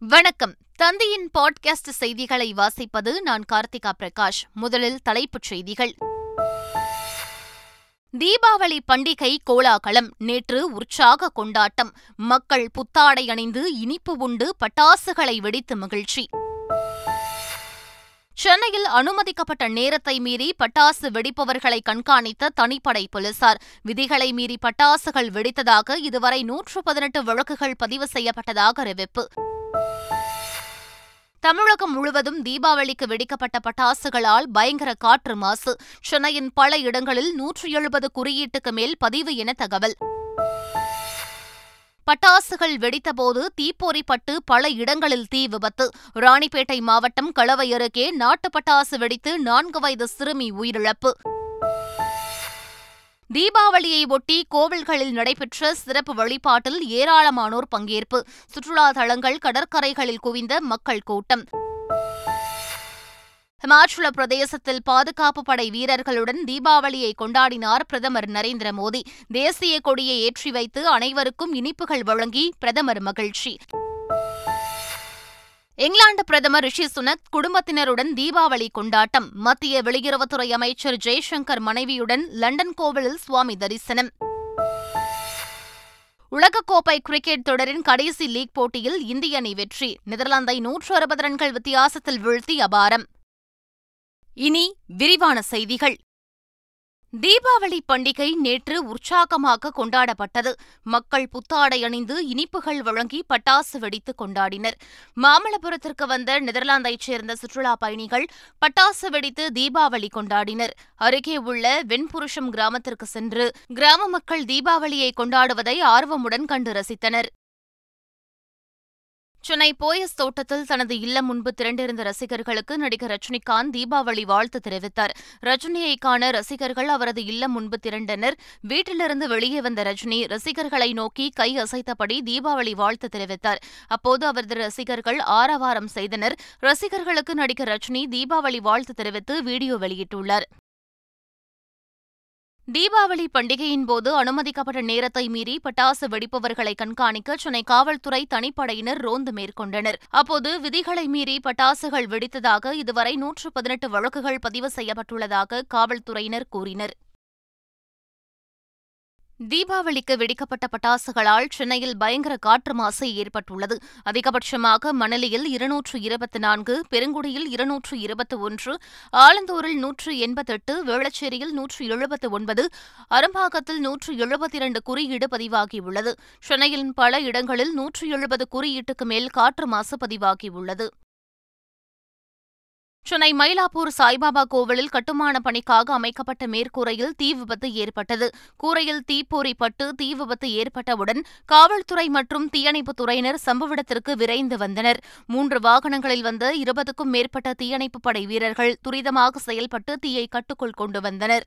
வணக்கம். தந்தையின் பாட்காஸ்ட் செய்திகளை வாசிப்பது நான் கார்த்திகா பிரகாஷ். முதலில் தலைப்புச் செய்திகள். தீபாவளி பண்டிகை கோலாகலம். நேற்று உற்சாக கொண்டாட்டம். மக்கள் புத்தாடை அணிந்து இனிப்பு உண்டு பட்டாசுகளை வெடித்து மகிழ்ச்சி. சென்னையில் அனுமதிக்கப்பட்ட நேரத்தை மீறி பட்டாசு வெடிப்பவர்களை கண்காணித்த தனிப்படை போலீசார். விதிகளை மீறி பட்டாசுகள் வெடித்ததாக இதுவரை நூற்று பதினெட்டு வழக்குகள் பதிவு செய்யப்பட்டதாக அறிவிப்பு. தமிழகம் முழுவதும் தீபாவளிக்கு வெடிக்கப்பட்ட பட்டாசுகளால் பயங்கர காற்று மாசு. சென்னையின் பல இடங்களில் நூற்றி எழுபது குறியீட்டுக்கு மேல் பதிவு என தகவல். பட்டாசுகள் வெடித்தபோது தீப்பொறிப்பட்டு பல இடங்களில் தீ விபத்து. ராணிப்பேட்டை மாவட்டம் களவை அருகே நாட்டு பட்டாசு வெடித்து நான்கு வயது சிறுமி உயிரிழப்பு. தீபாவளியை ஒட்டி கோவில்களில் நடைபெற்ற சிறப்பு வழிபாட்டில் ஏராளமானோர் பங்கேற்பு. சுற்றுலா தலங்கள் கடற்கரைகளில் குவிந்த மக்கள் கூட்டம். ஹிமாச்சல பிரதேசத்தில் பாதுகாப்பு படை வீரர்களுடன் தீபாவளியை கொண்டாடினார் பிரதமர் நரேந்திர மோடி. தேசிய கொடியை ஏற்றி வைத்து அனைவருக்கும் இனிப்புகள் வழங்கி பிரதமர் மகிழ்ச்சி. இங்கிலாந்து பிரதமர் ரிஷி சுனக் குடும்பத்தினருடன் தீபாவளி கொண்டாட்டம். மத்திய வெளியுறவுத்துறை அமைச்சர் ஜெய்சங்கர் மனைவியுடன் லண்டன் கோவிலில் சுவாமி தரிசனம். உலகக்கோப்பை கிரிக்கெட் தொடரின் கடைசி லீக் போட்டியில் இந்திய அணி வெற்றி. நெதர்லாந்தை நூற்று அறுபது ரன்கள் வித்தியாசத்தில் வீழ்த்தி அபாரம். இனி விரிவான செய்திகள். தீபாவளி பண்டிகை நேற்று உற்சாகமாக கொண்டாடப்பட்டது. மக்கள் புத்தாடை அணிந்து இனிப்புகள் வழங்கி பட்டாசு வெடித்து கொண்டாடினர். மாமல்லபுரத்திற்கு வந்த நெதர்லாந்தைச் சேர்ந்த சுற்றுலா பயணிகள் பட்டாசு வெடித்து தீபாவளி கொண்டாடினர். அருகே உள்ள வெண்புருஷம் கிராமத்திற்கு சென்று கிராம மக்கள் தீபாவளியை கொண்டாடுவதை ஆர்வமுடன் கண்டு ரசித்தனர். சென்னை போயஸ் தோட்டத்தில் தனது இல்லம் முன்பு திரண்டிருந்த ரசிகர்களுக்கு நடிகர் ரஜினிகாந்த் தீபாவளி வாழ்த்து தெரிவித்தார். ரஜினியை காண ரசிகர்கள் அவரது இல்லம் முன்பு திரண்டனர். வீட்டிலிருந்து வெளியே வந்த ரஜினி ரசிகர்களை நோக்கி கை அசைத்தபடி தீபாவளி வாழ்த்து தெரிவித்தார். அப்போது அவரது ரசிகர்கள் ஆரவாரம் செய்தனர். ரசிகர்களுக்கு நடிகர் ரஜினி தீபாவளி வாழ்த்து தெரிவித்து வீடியோ வெளியிட்டுள்ளார். தீபாவளி பண்டிகையின் போது அனுமதிக்கப்பட்ட நேரத்தை மீறி பட்டாசு வெடிப்பவர்களை கண்காணிக்க சென்னை காவல்துறை தனிப்படையினர் ரோந்து மேற்கொண்டனர். அப்போது விதிகளை மீறி பட்டாசுகள் வெடித்ததாக இதுவரை நூற்று பதினெட்டு வழக்குகள் பதிவு செய்யப்பட்டுள்ளதாக காவல்துறையினர் கூறினர். தீபாவளிக்கு வெடிக்கப்பட்ட பட்டாசுகளால் சென்னையில் பயங்கர காற்று மாசு ஏற்பட்டுள்ளது. அதிகபட்சமாக மணலியில் இருநூற்று இருபத்தி நான்கு பெருங்குடியில் இருநூற்று இருபத்தி ஒன்று ஆலந்தூரில் நூற்று எண்பத்தெட்டு வேளச்சேரியில் நூற்று எழுபத்து ஒன்பது அரும்பாக்கத்தில் நூற்று எழுபத்தி இரண்டு குறியீடு பதிவாகியுள்ளது. சென்னையின் பல இடங்களில் நூற்று எழுபது குறியீட்டுக்கு மேல் காற்று மாசு பதிவாகியுள்ளது. சென்னை மயிலாப்பூர் சாய்பாபா கோவிலில் கட்டுமான பணிக்காக அமைக்கப்பட்ட மேற்கூரையில் தீ விபத்து ஏற்பட்டது. கூரையில் தீப்பொறி பட்டு தீ விபத்து ஏற்பட்டவுடன் காவல்துறை மற்றும் தீயணைப்புத் துறையினர் சம்பவ இடத்திற்கு விரைந்து வந்தனர். மூன்று வாகனங்களில் வந்த இருபதுக்கும் மேற்பட்ட தீயணைப்புப் படை வீரர்கள் துரிதமாக செயல்பட்டு தீயை கட்டுக்குள் கொண்டு வந்தனர்.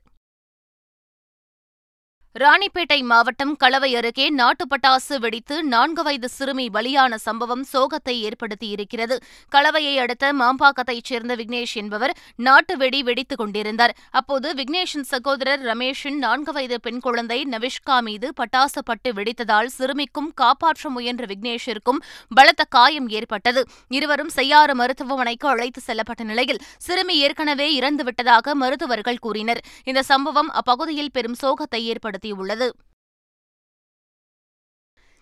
ராணிப்பேட்டை மாவட்டம் களவை அருகே நாட்டு பட்டாசு வெடித்து நான்கு வயது சிறுமி பலியான சம்பவம் சோகத்தை ஏற்படுத்தியிருக்கிறது. களவையை அடுத்த மாம்பாக்கத்தைச் சேர்ந்த விக்னேஷ் என்பவர் நாட்டு வெடி வெடித்துக் கொண்டிருந்தார். அப்போது விக்னேஷின் சகோதரர் ரமேஷின் நான்கு வயது பெண் குழந்தை நவிஷ்கா மீது பட்டாசு பட்டு வெடித்ததால் சிறுமிக்கும் காப்பாற்ற முயன்ற விக்னேஷிற்கும் பலத்த காயம் ஏற்பட்டது. இருவரும் செய்யாறு மருத்துவமனைக்கு அழைத்து செல்லப்பட்ட நிலையில் சிறுமி ஏற்கனவே இறந்துவிட்டதாக மருத்துவர்கள் கூறினர். இந்த சம்பவம் அப்பகுதியில் பெரும் சோகத்தை ஏற்படுத்தி ஏற்படுத்தியுள்ளது.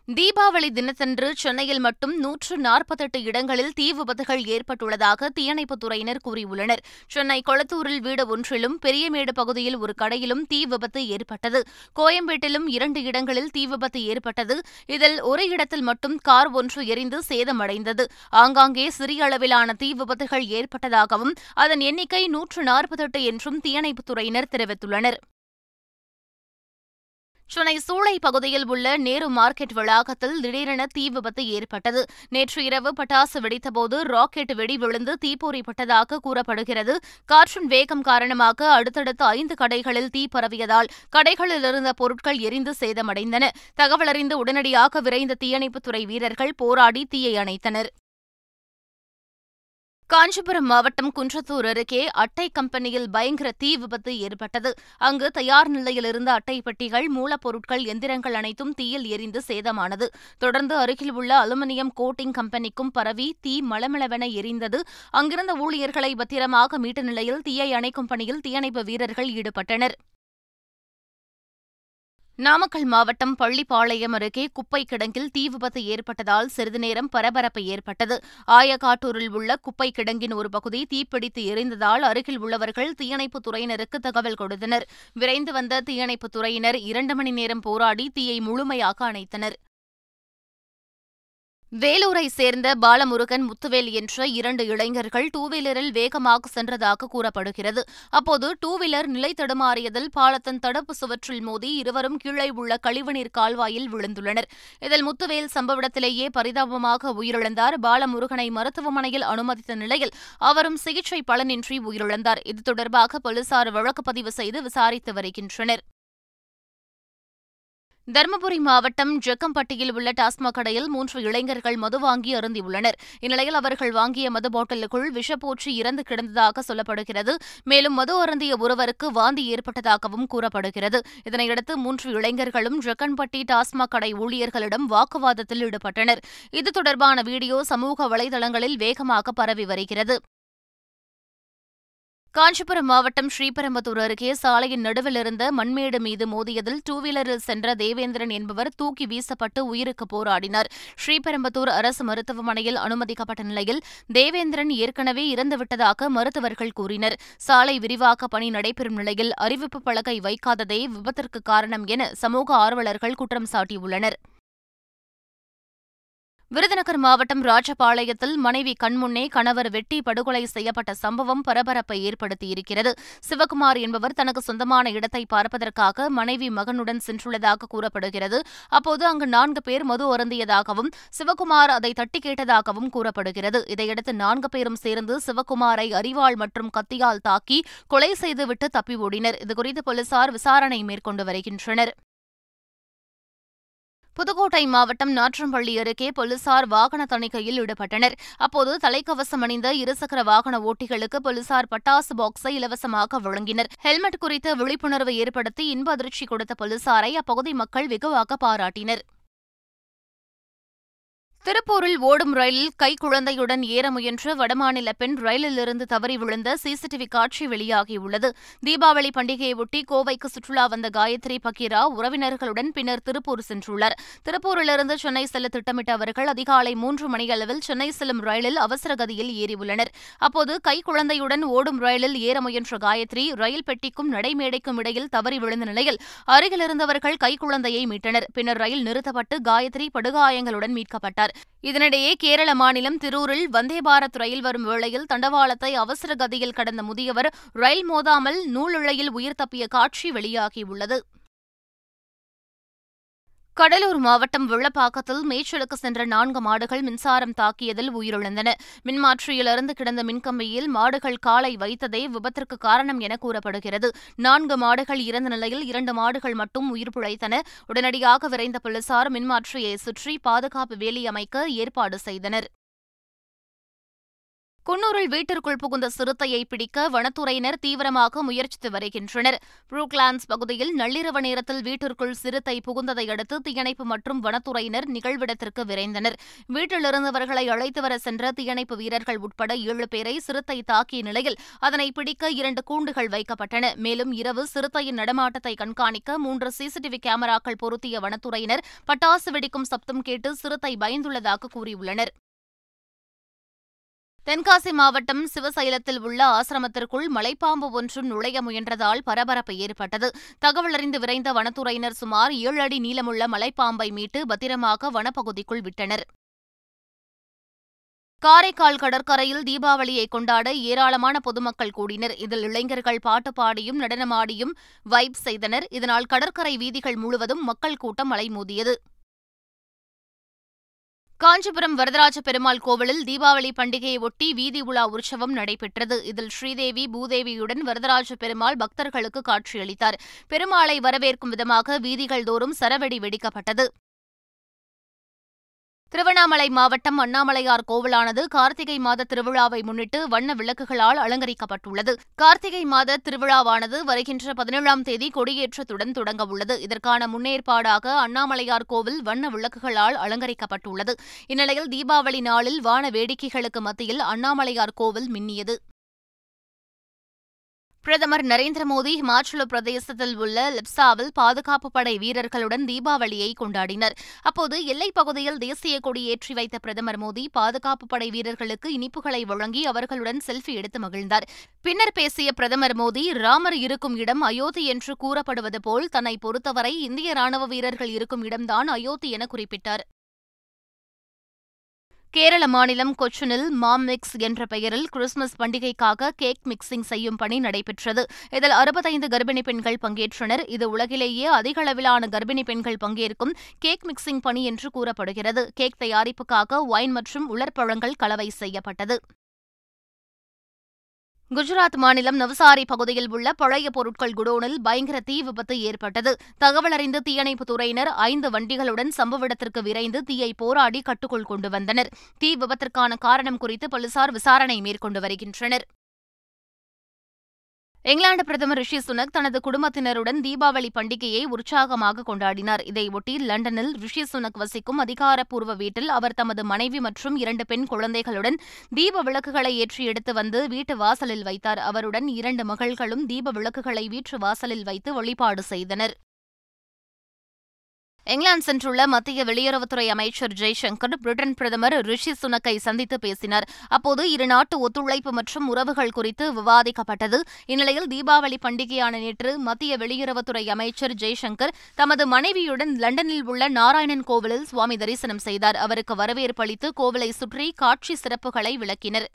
தீபாவளி தினத்தன்று சென்னையில் மட்டும் நூற்று நாற்பத்தெட்டு இடங்களில் தீ விபத்துகள் ஏற்பட்டுள்ளதாக தீயணைப்புத் துறையினர் கூறியுள்ளனர். சென்னை கொளத்தூரில் வீடு ஒன்றிலும் பெரியமேடு பகுதியில் ஒரு கடையிலும் தீ விபத்து ஏற்பட்டது. கோயம்பேட்டிலும் இரண்டு இடங்களில் தீ விபத்து ஏற்பட்டது. இதில் ஒரு இடத்தில் மட்டும் கார் ஒன்று எரிந்து சேதமடைந்தது. ஆங்காங்கே சிறிய அளவிலான தீ விபத்துகள் ஏற்பட்டதாகவும் அதன் எண்ணிக்கை நூற்று நாற்பத்தெட்டு என்றும் தீயணைப்புத் துறையினர் தெரிவித்துள்ளனர். சென்னை சூளை பகுதியில் உள்ள நேரு மார்க்கெட் வளாகத்தில் திடீரென தீ விபத்து ஏற்பட்டது. நேற்று இரவு பட்டாசு வெடித்தபோது ராக்கெட் வெடி விழுந்து தீப்பொறிப்பட்டதாக கூறப்படுகிறது. காற்றின் வேகம் காரணமாக அடுத்தடுத்த ஐந்து கடைகளில் தீ பரவியதால் கடைகளில் இருந்த பொருட்கள் எரிந்து சேதமடைந்தன. தகவலறிந்து உடனடியாக விரைந்த தீயணைப்புத்துறை வீரர்கள் போராடி தீயை அணைத்தனர். காஞ்சிபுரம் மாவட்டம் குன்றத்தூர் அருகே அட்டை கம்பெனியில் பயங்கர தீ விபத்து ஏற்பட்டது. அங்கு தயார் நிலையில் இருந்த அட்டை பெட்டிகள் மூலப்பொருட்கள் எந்திரங்கள் அனைத்தும் தீயில் எரிந்து சேதமானது. தொடர்ந்து அருகில் உள்ள அலுமினியம் கோட்டிங் கம்பெனிக்கும் பரவி தீ மளமளவென எரிந்தது. அங்கிருந்த ஊழியர்களை பத்திரமாக மீட்ட நிலையில் தீயை அணைக்கும் பணியில் தீயணைப்பு வீரர்கள் ஈடுபட்டனர். நாமக்கல் மாவட்டம் பள்ளிப்பாளையம் அருகே குப்பை கிடங்கில் தீ விபத்து ஏற்பட்டதால் சிறிது நேரம் பரபரப்பு ஏற்பட்டது. ஆயக்காட்டூரில் உள்ள குப்பை கிடங்கின் ஒரு பகுதி தீப்பிடித்து எரிந்ததால் அருகில் உள்ளவர்கள் தீயணைப்புத் துறையினருக்கு தகவல் கொடுத்தனர். விரைந்து வந்த தீயணைப்புத் துறையினர் இரண்டு மணி நேரம் போராடி தீயை முழுமையாக அணைத்தனர். வேலூரை சேர்ந்த பாலமுருகன் முத்துவேல் என்ற இரண்டு இளைஞர்கள் டூவீலரில் வேகமாக சென்றதாக கூறப்படுகிறது. அப்போது டூவீலர் நிலை தடுமாறியதில் பாலத்தின் தடுப்பு சுவற்றில் மோதி இருவரும் கீழே உள்ள கழிவுநீர் கால்வாயில் விழுந்துள்ளனர். இதில் முத்துவேல் சம்பவத்திலேயே பரிதாபமாக உயிரிழந்தார். பாலமுருகனை மருத்துவமனையில் அனுமதித்த நிலையில் அவரும் சிகிச்சை பலனின்றி உயிரிழந்தார். இது தொடர்பாக போலீசார் வழக்கு பதிவு செய்து விசாரித்து வருகின்றனர். தருமபுரி மாவட்டம் ஜக்கம்பட்டியில் உள்ள டாஸ்மாக் கடையில் மூன்று இளைஞர்கள் மது வாங்கி அருந்தியுள்ளனர். இந்நிலையில் அவர்கள் வாங்கிய மது பாட்டிலுக்குள் விஷப்பூச்சி இறந்து கிடந்ததாக சொல்லப்படுகிறது. மேலும் மது அருந்திய ஒருவருக்கு வாந்தி ஏற்பட்டதாகவும் கூறப்படுகிறது. இதனையடுத்து மூன்று இளைஞர்களும் ஜக்கன்பட்டி டாஸ்மாக் கடை ஊழியர்களிடம் வாக்குவாதத்தில் ஈடுபட்டனர். இது தொடர்பான வீடியோ சமூக வலைதளங்களில் வேகமாக பரவி வருகிறது. காஞ்சிபுரம் மாவட்டம் ஸ்ரீபெரும்புதூர் அருகே சாலையின் நடுவில் இருந்த மண்மேடு மீது மோதியதில் டூ வீலரில் சென்ற தேவேந்திரன் என்பவர் தூக்கி வீசப்பட்டு உயிருக்கு போராடினார். ஸ்ரீபெரும்புதூர் அரசு மருத்துவமனையில் அனுமதிக்கப்பட்ட நிலையில் தேவேந்திரன் ஏற்கனவே இறந்துவிட்டதாக மருத்துவர்கள் கூறினர். சாலை விரிவாக்க பணி நடைபெறும் நிலையில் அறிவிப்பு பலகை வைக்காததே விபத்திற்கு காரணம் என சமூக ஆர்வலர்கள் குற்றம் சாட்டியுள்ளனர். விருதுநகர் மாவட்டம் ராஜபாளையத்தில் மனைவி கண்முன்னே கணவர் வெட்டி படுகொலை செய்யப்பட்ட சம்பவம் பரபரப்பை ஏற்படுத்தியிருக்கிறது. சிவகுமார் என்பவர் தனக்கு சொந்தமான இடத்தை பார்ப்பதற்காக மனைவி மகனுடன் சென்றுள்ளதாக கூறப்படுகிறது. அப்போது அங்கு நான்கு பேர் மது அருந்தியதாகவும் சிவகுமார் அதை தட்டி கேட்டதாகவும் கூறப்படுகிறது. இதையடுத்து நான்கு பேரும் சேர்ந்து சிவகுமாரை அரிவாள் மற்றும் கத்தியால் தாக்கி கொலை செய்துவிட்டு தப்பி ஓடினர். இதுகுறித்து போலீசார் விசாரணை மேற்கொண்டு வருகின்றனர். புதுக்கோட்டை மாவட்டம் நாற்றம்பள்ளி அருகே போலீசார் வாகன தணிக்கையில் ஈடுபட்டனர். அப்போது தலைக்கவசம் அணிந்த இருசக்கர வாகன ஓட்டிகளுக்கு போலீசார் பட்டாசு பாக்ஸை இலவசமாக வழங்கினர். ஹெல்மெட் குறித்த விழிப்புணர்வு ஏற்படுத்தி இன்ப அதிர்ச்சி கொடுத்த போலீசாரை அப்பகுதி மக்கள் வெகுவாக பாராட்டினர். திருப்பூரில் ஓடும் ரயிலில் கைக்குழந்தையுடன் ஏற முயன்ற வடமாநில பெண் ரயிலிலிருந்து தவறி விழுந்த சிசிடிவி காட்சி வெளியாகியுள்ளது. தீபாவளி பண்டிகையொட்டி கோவைக்கு சுற்றுலா வந்த காயத்ரி பக்கீரா உறவினர்களுடன் பின்னர் திருப்பூர் சென்றுள்ளார். திருப்பூரிலிருந்து சென்னை செல்ல திட்டமிட்ட அவர்கள் அதிகாலை மூன்று மணியளவில் சென்னை செல்லும் ரயிலில் அவசர கதியில் ஏறியுள்ளனர். அப்போது கைக்குழந்தையுடன் ஓடும் ரயிலில் ஏற முயன்ற காயத்ரி ரயில் பெட்டிக்கும் நடைமேடைக்கும் இடையில் தவறி விழுந்த நிலையில் அருகிலிருந்தவர்கள் கைக்குழந்தையை மீட்டனர். பின்னர் ரயில் நிறுத்தப்பட்டு காயத்ரி படுகாயங்களுடன் மீட்கப்பட்டார். இதனிடையே கேரள மாநிலம் திரூரில் வந்தே பாரத் ரயில் வரும் வேளையில் தண்டவாளத்தை அவசர கதியில் கடந்த முதியவர் ரயில் மோதாமல் நூலுழையில் உயிர் தப்பிய காட்சி வெளியாகியுள்ளது. கடலூர் மாவட்டம் வெள்ளப்பாக்கத்தில் மேய்ச்சலுக்கு சென்ற நான்கு மாடுகள் மின்சாரம் தாக்கியதில் உயிரிழந்தன. மின்மாற்றியிலிருந்து கிடந்த மின்கம்பியில் மாடுகள் காலை வைத்ததே விபத்திற்கு காரணம் என கூறப்படுகிறது. நான்கு மாடுகள் இறந்த நிலையில் இரண்டு மாடுகள் மட்டும் உயிர் பிழைத்தன. உடனடியாக விரைந்த போலீசார் மின்மாற்றியை சுற்றி பாதுகாப்பு வேலி அமைக்க ஏற்பாடு செய்தனர். குன்னூரில் வீட்டிற்குள் புகுந்த சிறுத்தையை பிடிக்க வனத்துறையினர் தீவிரமாக முயற்சித்து வருகின்றனர். புரூக்லாண்ட்ஸ் பகுதியில் நள்ளிரவு நேரத்தில் வீட்டிற்குள் சிறுத்தை புகுந்ததை அடுத்து தீயணைப்பு மற்றும் வனத்துறையினர் நிகழ்விடத்திற்கு விரைந்தனர். வீட்டிலிருந்தவர்களை அழைத்து வர சென்ற தீயணைப்பு வீரர்கள் உட்பட ஏழு பேரை சிறுத்தை தாக்கிய நிலையில் அதனை பிடிக்க இரண்டு கூண்டுகள் வைக்கப்பட்டன. மேலும் இரவு சிறுத்தையின் நடமாட்டத்தை கண்காணிக்க மூன்று சிசிடிவி கேமராக்கள் பொருத்திய வனத்துறையினர் பட்டாசு வெடிக்கும் சப்தம் கேட்டு சிறுத்தை பயந்துள்ளதாக கூறியுள்ளனர். தென்காசி மாவட்டம் சிவசைலத்தில் உள்ள ஆசிரமத்திற்குள் மலைப்பாம்பு ஒன்று நுழைய முயன்றதால் பரபரப்பு ஏற்பட்டது. தகவல் அறிந்து விரைந்த வனத்துறையினர் சுமார் ஏழு அடி நீளமுள்ள மலைப்பாம்பை மீட்டு பத்திரமாக வனப்பகுதிக்குள் விட்டனர். காரைக்கால் கடற்கரையில் தீபாவளியை கொண்டாட ஏராளமான பொதுமக்கள் கூடினர். இதில் இளைஞர்கள் பாட்டு பாடியும் நடனமாடியும் வைப் செய்தனர். இதனால் கடற்கரை வீதிகள் முழுவதும் மக்கள் கூட்டம் அலைமோதியது. காஞ்சிபுரம் வரதராஜ பெருமாள் கோவிலில் தீபாவளி பண்டிகையை ஒட்டி வீதி உலா உற்சவம் நடைபெற்றது. இதில் ஸ்ரீதேவி பூதேவியுடன் வரதராஜ பெருமாள் பக்தர்களுக்கு காட்சியளித்தார். பெருமாளை வரவேற்கும் விதமாக வீதிகள் தோறும் சரவெடி வெடிக்கப்பட்டது. திருவண்ணாமலை மாவட்டம் அண்ணாமலையார் கோவிலானது கார்த்திகை மாத திருவிழாவை முன்னிட்டு வண்ண விளக்குகளால் அலங்கரிக்கப்பட்டுள்ளது. கார்த்திகை மாத திருவிழாவானது வருகின்ற பதினேழாம் தேதி கொடியேற்றத்துடன் தொடங்க உள்ளது. இதற்கான முன்னேற்பாடாக அண்ணாமலையார் கோவில் வண்ண விளக்குகளால் அலங்கரிக்கப்பட்டுள்ளது. இந்நிலையில் தீபாவளி நாளில் வான வேடிக்கைகளுக்கு மத்தியில் அண்ணாமலையார் கோவில் மின்னியது. பிரதமர் நரேந்திர மோடி ஹிமாச்சல பிரதேசத்தில் உள்ள லிப்சாவில் பாதுகாப்பு படை வீரர்களுடன் தீபாவளியை கொண்டாடினர். அப்போது எல்லைப் பகுதியில் தேசிய கொடி ஏற்றி வைத்த பிரதமர் மோடி பாதுகாப்பு படை வீரர்களுக்கு இனிப்புகளை வழங்கி அவர்களுடன் செல்ஃபி எடுத்து மகிழ்ந்தார். பின்னர் பேசிய பிரதமர் மோடி ராமர் இருக்கும் இடம் அயோத்தி என்று கூறப்படுவது போல் தன்னை பொறுத்தவரை இந்திய ராணுவ வீரர்கள் இருக்கும் இடம்தான் அயோத்தி என குறிப்பிட்டார். கேரள மாநிலம் கொச்சினில் மாம் மிக்ஸ் என்ற பெயரில் கிறிஸ்துமஸ் பண்டிகைக்காக கேக் மிக்சிங் செய்யும் பணி நடைபெற்றது. இதில் அறுபத்தைந்து கர்ப்பிணி பெண்கள் பங்கேற்றனர். இது உலகிலேயே அதிக அளவிலான கர்ப்பிணி பெண்கள் பங்கேற்கும் கேக் மிக்சிங் பணி என்று கூறப்படுகிறது. கேக் தயாரிப்புக்காக ஒயின் மற்றும் உலர்பழங்கள் கலவை செய்யப்பட்டது. குஜராத் மாநிலம் நவசாரி பகுதியில் உள்ள பழைய பொருட்கள் குடோனில் பயங்கர தீ விபத்து ஏற்பட்டது. தகவல் அறிந்த தீயணைப்பு துறையினர் ஐந்து வண்டிகளுடன் சம்பவ இடத்திற்கு விரைந்து தீயை போராடி கட்டுக்குள் கொண்டு வந்தனர். தீ விபத்திற்கான காரணம் குறித்து போலீசார் விசாரணை மேற்கொண்டு வருகின்றனர். இங்கிலாந்து பிரதமர் ரிஷி சுனக் தனது குடும்பத்தினருடன் தீபாவளி பண்டிகையை உற்சாகமாக கொண்டாடினார். இதையொட்டி லண்டனில் ரிஷி சுனக் வசிக்கும் அதிகாரப்பூர்வ வீட்டில் அவர் தமது மனைவி மற்றும் இரண்டு பெண் குழந்தைகளுடன் தீப விளக்குகளை ஏற்றி எடுத்து வந்து வீட்டு வாசலில் வைத்தார். அவருடன் இரண்டு மகள்களும் தீப விளக்குகளை வீட்டு வாசலில் வைத்து வழிபாடு செய்தனர். இங்கிலாந்து சென்றுள்ள மத்திய வெளியுறவுத்துறை அமைச்சர் ஜெய்சங்கர் பிரிட்டன் பிரதமர் ரிஷி சுனக்கை சந்தித்து பேசினார். அப்போது இருநாட்டு ஒத்துழைப்பு மற்றும் உறவுகள் குறித்து விவாதிக்கப்பட்டது. இந்நிலையில் தீபாவளி பண்டிகையான நேற்று மத்திய வெளியுறவுத்துறை அமைச்சர் ஜெய்சங்கர் தமது மனைவியுடன் லண்டனில் உள்ள நாராயணன் கோவிலில் சுவாமி தரிசனம் செய்தார். அவருக்கு வரவேற்பு அளித்து கோவிலை சுற்றி காட்சி சிறப்புகளை விளக்கினர்.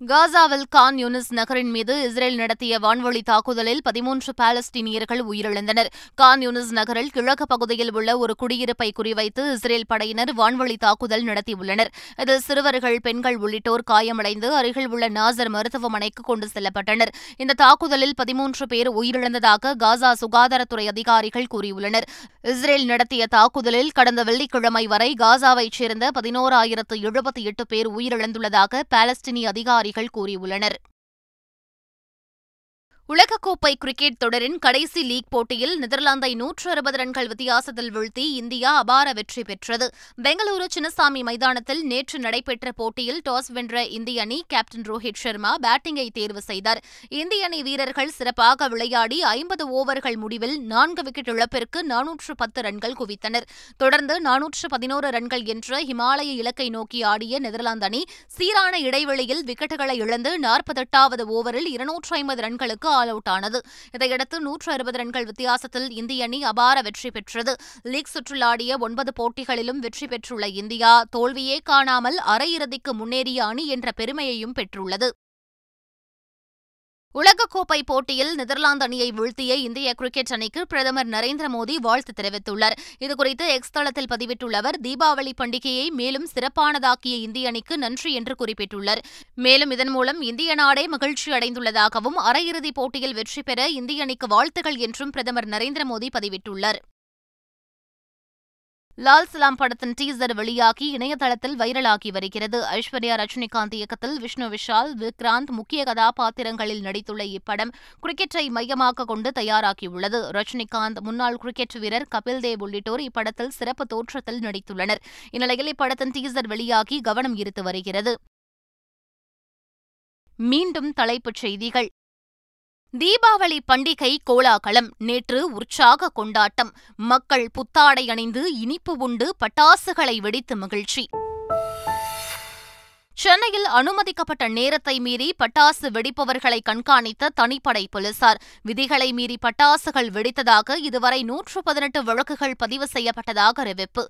காசாவில் கான் யூனிஸ் நகரின் மீது இஸ்ரேல் நடத்திய வான்வழி தாக்குதலில் பதிமூன்று பாலஸ்தீனியர்கள் உயிரிழந்தனர். கான் யூனிஸ் நகரில் கிழக்கு பகுதியில் உள்ள ஒரு குடியிருப்பை குறிவைத்து இஸ்ரேல் படையினர் வான்வழி தாக்குதல் நடத்தியுள்ளனர். இதில் சிறுவர்கள் பெண்கள் உள்ளிட்டோர் காயமடைந்து அருகில் உள்ள நாசர் மருத்துவமனைக்கு கொண்டு செல்லப்பட்டனர். இந்த தாக்குதலில் பதிமூன்று பேர் உயிரிழந்ததாக காசா சுகாதாரத்துறை அதிகாரிகள் கூறியுள்ளனர். இஸ்ரேல் நடத்திய தாக்குதலில் கடந்த வெள்ளிக்கிழமை வரை காசாவைச் சேர்ந்த பதினோராயிரத்து எழுபத்தி எட்டு பேர் உயிரிழந்துள்ளதாக பாலஸ்தீனிய அதிகாரி அதிகாரிகள் கூறியுள்ளனர். உலகக்கோப்பை கிரிக்கெட் தொடரின் கடைசி லீக் போட்டியில் நெதர்லாந்தை நூற்று அறுபது ரன்கள் வித்தியாசத்தில் வீழ்த்தி இந்தியா அபார வெற்றி பெற்றது. பெங்களூரு சின்னசாமி மைதானத்தில் நேற்று நடைபெற்ற போட்டியில் டாஸ் வென்ற இந்திய அணி கேப்டன் ரோஹித் சர்மா பேட்டிங்கை தேர்வு செய்தார். இந்திய அணி வீரர்கள் சிறப்பாக விளையாடி ஐம்பது ஓவர்கள் முடிவில் நான்கு விக்கெட் இழப்பிற்கு நானூற்று பத்து ரன்கள் குவித்தனர். தொடர்ந்து நானூற்று பதினோரு ரன்கள் என்ற ஹிமாலய இலக்கை நோக்கி ஆடிய நெதர்லாந்து அணி சீரான இடைவெளியில் விக்கெட்டுகளை இழந்து நாற்பத்தெட்டாவது ஓவரில் இருநூற்று ஐம்பது ரன்களுக்கு ஆல் அவுட் ஆனது. இதையடுத்து நூற்று அறுபது ரன்கள் வித்தியாசத்தில் இந்திய அணி அபார வெற்றி பெற்றது. லீக் சுற்றில் ஆடிய ஒன்பது போட்டிகளிலும் வெற்றி பெற்றுள்ள இந்தியா தோல்வியே காணாமல் அரையிறுதிக்கு முன்னேறிய அணி என்ற பெருமையையும் பெற்றுள்ளது. உலகக்கோப்பை போட்டியில் நெதர்லாந்து அணியை வீழ்த்திய இந்திய கிரிக்கெட் அணிக்கு பிரதமர் நரேந்திர மோடி வாழ்த்து தெரிவித்துள்ளார். இதுகுறித்து எக்ஸ் தளத்தில் பதிவிட்டுள்ள அவர் தீபாவளி பண்டிகையை மேலும் சிறப்பானதாக்கிய இந்திய அணிக்கு நன்றி என்று குறிப்பிட்டுள்ளார். மேலும் இதன் மூலம் இந்திய நாடே மகிழ்ச்சி அடைந்துள்ளதாகவும் அரையிறுதிப் போட்டியில் வெற்றி பெற இந்திய அணிக்கு வாழ்த்துகள் என்றும் பிரதமர் நரேந்திர மோடி பதிவிட்டுள்ளார். லால் சலாம் படத்தின் டீசர் வெளியாகி இணையதளத்தில் வைரலாகி வருகிறது. ஐஸ்வர்யா ரஜினிகாந்த் இயக்கத்தில் விஷ்ணு விஷால் விக்ராந்த் முக்கிய கதாபாத்திரங்களில் நடித்துள்ள இப்படம் கிரிக்கெட்டை மையமாக கொண்டு தயாராகியுள்ளது. ரஜினிகாந்த் முன்னாள் கிரிக்கெட் வீரர் கபில் தேவ் உள்ளிட்டோர் இப்படத்தில் சிறப்பு தோற்றத்தில் நடித்துள்ளனர். இந்நிலையில் இப்படத்தின் டீசர் வெளியாகி கவனம் ஈர்த்து வருகிறது. மீண்டும் தலைப்புச் செய்திகள். தீபாவளி பண்டிகை கோலாகலம். நேற்று உற்சாக கொண்டாட்டம். மக்கள் புத்தாடை அணிந்து இனிப்பு உண்டு பட்டாசுகளை வெடித்து மகிழ்ச்சி. சென்னையில் அனுமதிக்கப்பட்ட நேரத்தை மீறி பட்டாசு வெடிப்பவர்களை கண்காணித்த தனிப்படை போலீசார். விதிகளை மீறி பட்டாசுகள் வெடித்ததாக இதுவரை நூற்று பதினெட்டு வழக்குகள் பதிவு செய்யப்பட்டதாக அறிவிப்பு.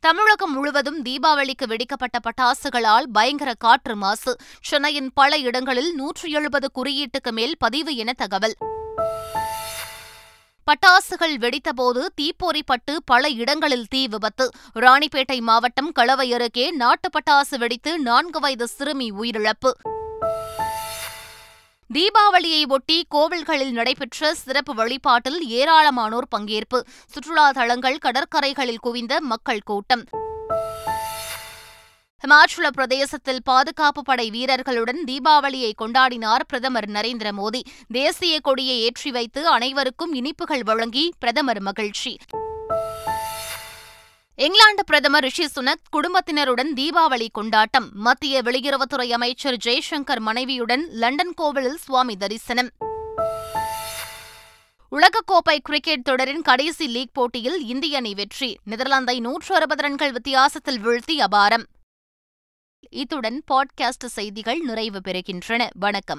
தமிழகம் முழுவதும் தீபாவளிக்கு வெடிக்கப்பட்ட பட்டாசுகளால் பயங்கர காற்று மாசு. சென்னையின் பல இடங்களில் நூற்றி எழுபது குறியீட்டுக்கு மேல் பதிவு என தகவல். பட்டாசுகள் வெடித்தபோது தீப்பொறிப்பட்டு பல இடங்களில் தீ விபத்து. ராணிப்பேட்டை மாவட்டம் களவை அருகே நாட்டு பட்டாசு வெடித்து நான்கு வயது சிறுமி உயிரிழப்பு. தீபாவளியை ஒட்டி கோவில்களில் நடைபெற்ற சிறப்பு வழிபாட்டில் ஏராளமானோர் பங்கேற்பு. சுற்றுலா தலங்கள் கடற்கரைகளில் குவிந்த மக்கள் கூட்டம். ஹிமாச்சல பிரதேசத்தில் பாதுகாப்பு படை வீரர்களுடன் தீபாவளியை கொண்டாடினார் பிரதமர் நரேந்திர மோடி. தேசிய கொடியை ஏற்றி வைத்து அனைவருக்கும் இனிப்புகள் வழங்கி பிரதமர் மகிழ்ச்சி. இங்கிலாந்து பிரதமர் ரிஷி சுனக் குடும்பத்தினருடன் தீபாவளி கொண்டாட்டம். மத்திய வெளியுறவுத்துறை அமைச்சர் ஜெய்சங்கர் மனைவியுடன் லண்டன் கோவிலில் சுவாமி தரிசனம். உலகக்கோப்பை கிரிக்கெட் தொடரின் கடைசி லீக் போட்டியில் இந்திய அணி வெற்றி. நெதர்லாந்தை நூற்று அறுபது ரன்கள் வித்தியாசத்தில் வீழ்த்தி அபாரம். இத்துடன் பாட்காஸ்ட் செய்திகள் நிறைவு பெறுகின்றன. வணக்கம்.